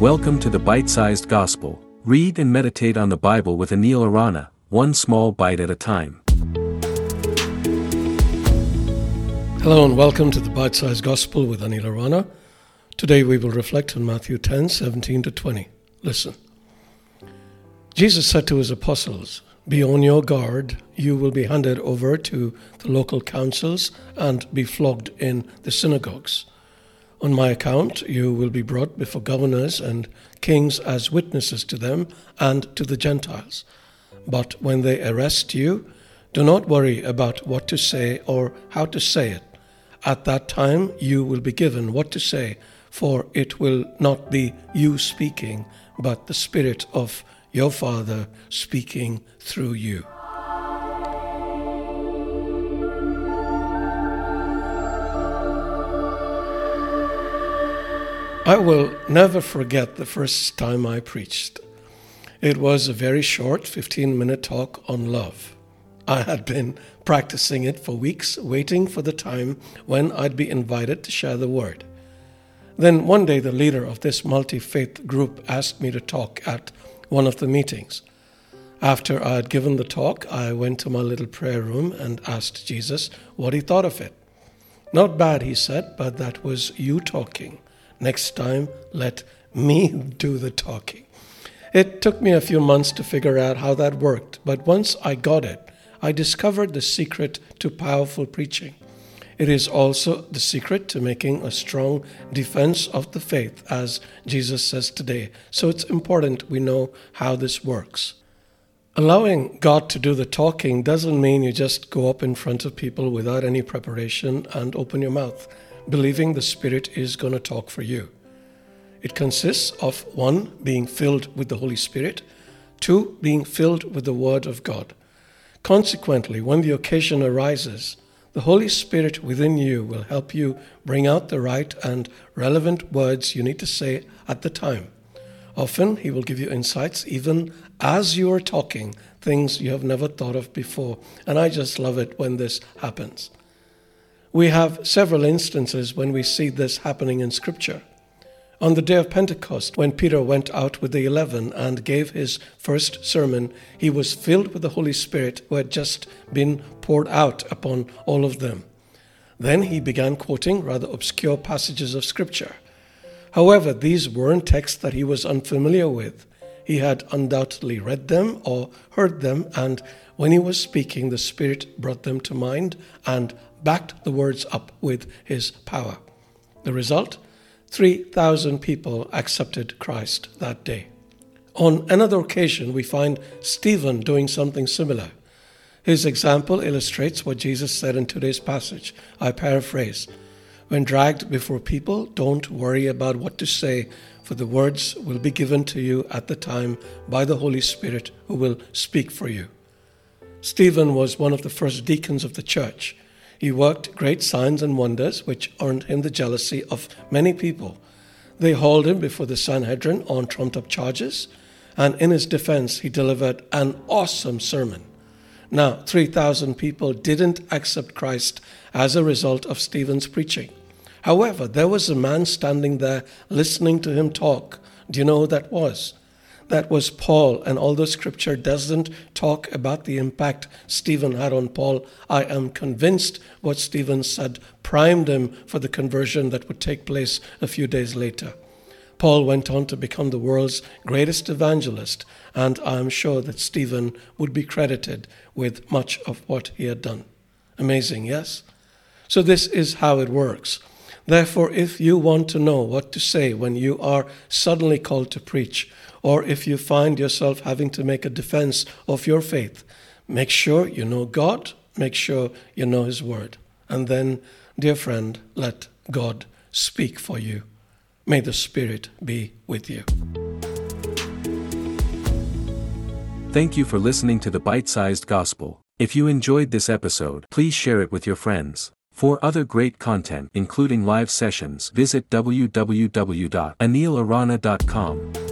Welcome to the Bite Sized Gospel. Read and meditate on the Bible with Anil Arana, one small bite at a time. Hello and welcome to the Bite Sized Gospel with Anil Arana. Today we will reflect on Matthew 10 17 to 20. Listen. Jesus said to his apostles, Be on your guard, you will be handed over to the local councils and be flogged in the synagogues. On my account, you will be brought before governors and kings as witnesses to them and to the Gentiles. But when they arrest you, do not worry about what to say or how to say it. At that time, you will be given what to say, for it will not be you speaking, but the Spirit of your Father speaking through you. I will never forget the first time I preached. It was a very short 15 minute talk on love. I had been practicing it for weeks, waiting for the time when I'd be invited to share the word. Then one day, the leader of this multi faith group asked me to talk at one of the meetings. After I had given the talk, I went to my little prayer room and asked Jesus what he thought of it. Not bad, he said, but that was you talking. Next time, let me do the talking. It took me a few months to figure out how that worked, but once I got it, I discovered the secret to powerful preaching. It is also the secret to making a strong defense of the faith, as Jesus says today. So it's important we know how this works. Allowing God to do the talking doesn't mean you just go up in front of people without any preparation and open your mouth believing the Spirit is going to talk for you. It consists of one, being filled with the Holy Spirit, two, being filled with the Word of God. Consequently, when the occasion arises, the Holy Spirit within you will help you bring out the right and relevant words you need to say at the time. Often, He will give you insights even as you are talking, things you have never thought of before. And I just love it when this happens. We have several instances when we see this happening in Scripture. On the day of Pentecost, when Peter went out with the eleven and gave his first sermon, he was filled with the Holy Spirit who had just been poured out upon all of them. Then he began quoting rather obscure passages of Scripture. However, these weren't texts that he was unfamiliar with. He had undoubtedly read them or heard them, and when he was speaking, the Spirit brought them to mind and backed the words up with his power. The result? 3,000 people accepted Christ that day. On another occasion, we find Stephen doing something similar. His example illustrates what Jesus said in today's passage. I paraphrase When dragged before people, don't worry about what to say, for the words will be given to you at the time by the Holy Spirit who will speak for you. Stephen was one of the first deacons of the church. He worked great signs and wonders, which earned him the jealousy of many people. They hauled him before the Sanhedrin on trumped up charges, and in his defense, he delivered an awesome sermon. Now, 3,000 people didn't accept Christ as a result of Stephen's preaching. However, there was a man standing there listening to him talk. Do you know who that was? that was Paul. And although scripture doesn't talk about the impact Stephen had on Paul, I am convinced what Stephen said primed him for the conversion that would take place a few days later. Paul went on to become the world's greatest evangelist, and I am sure that Stephen would be credited with much of what he had done. Amazing, yes? So, this is how it works. Therefore, if you want to know what to say when you are suddenly called to preach, or if you find yourself having to make a defense of your faith, make sure you know God, make sure you know His Word. And then, dear friend, let God speak for you. May the Spirit be with you. Thank you for listening to the Bite Sized Gospel. If you enjoyed this episode, please share it with your friends. For other great content, including live sessions, visit www.anilarana.com.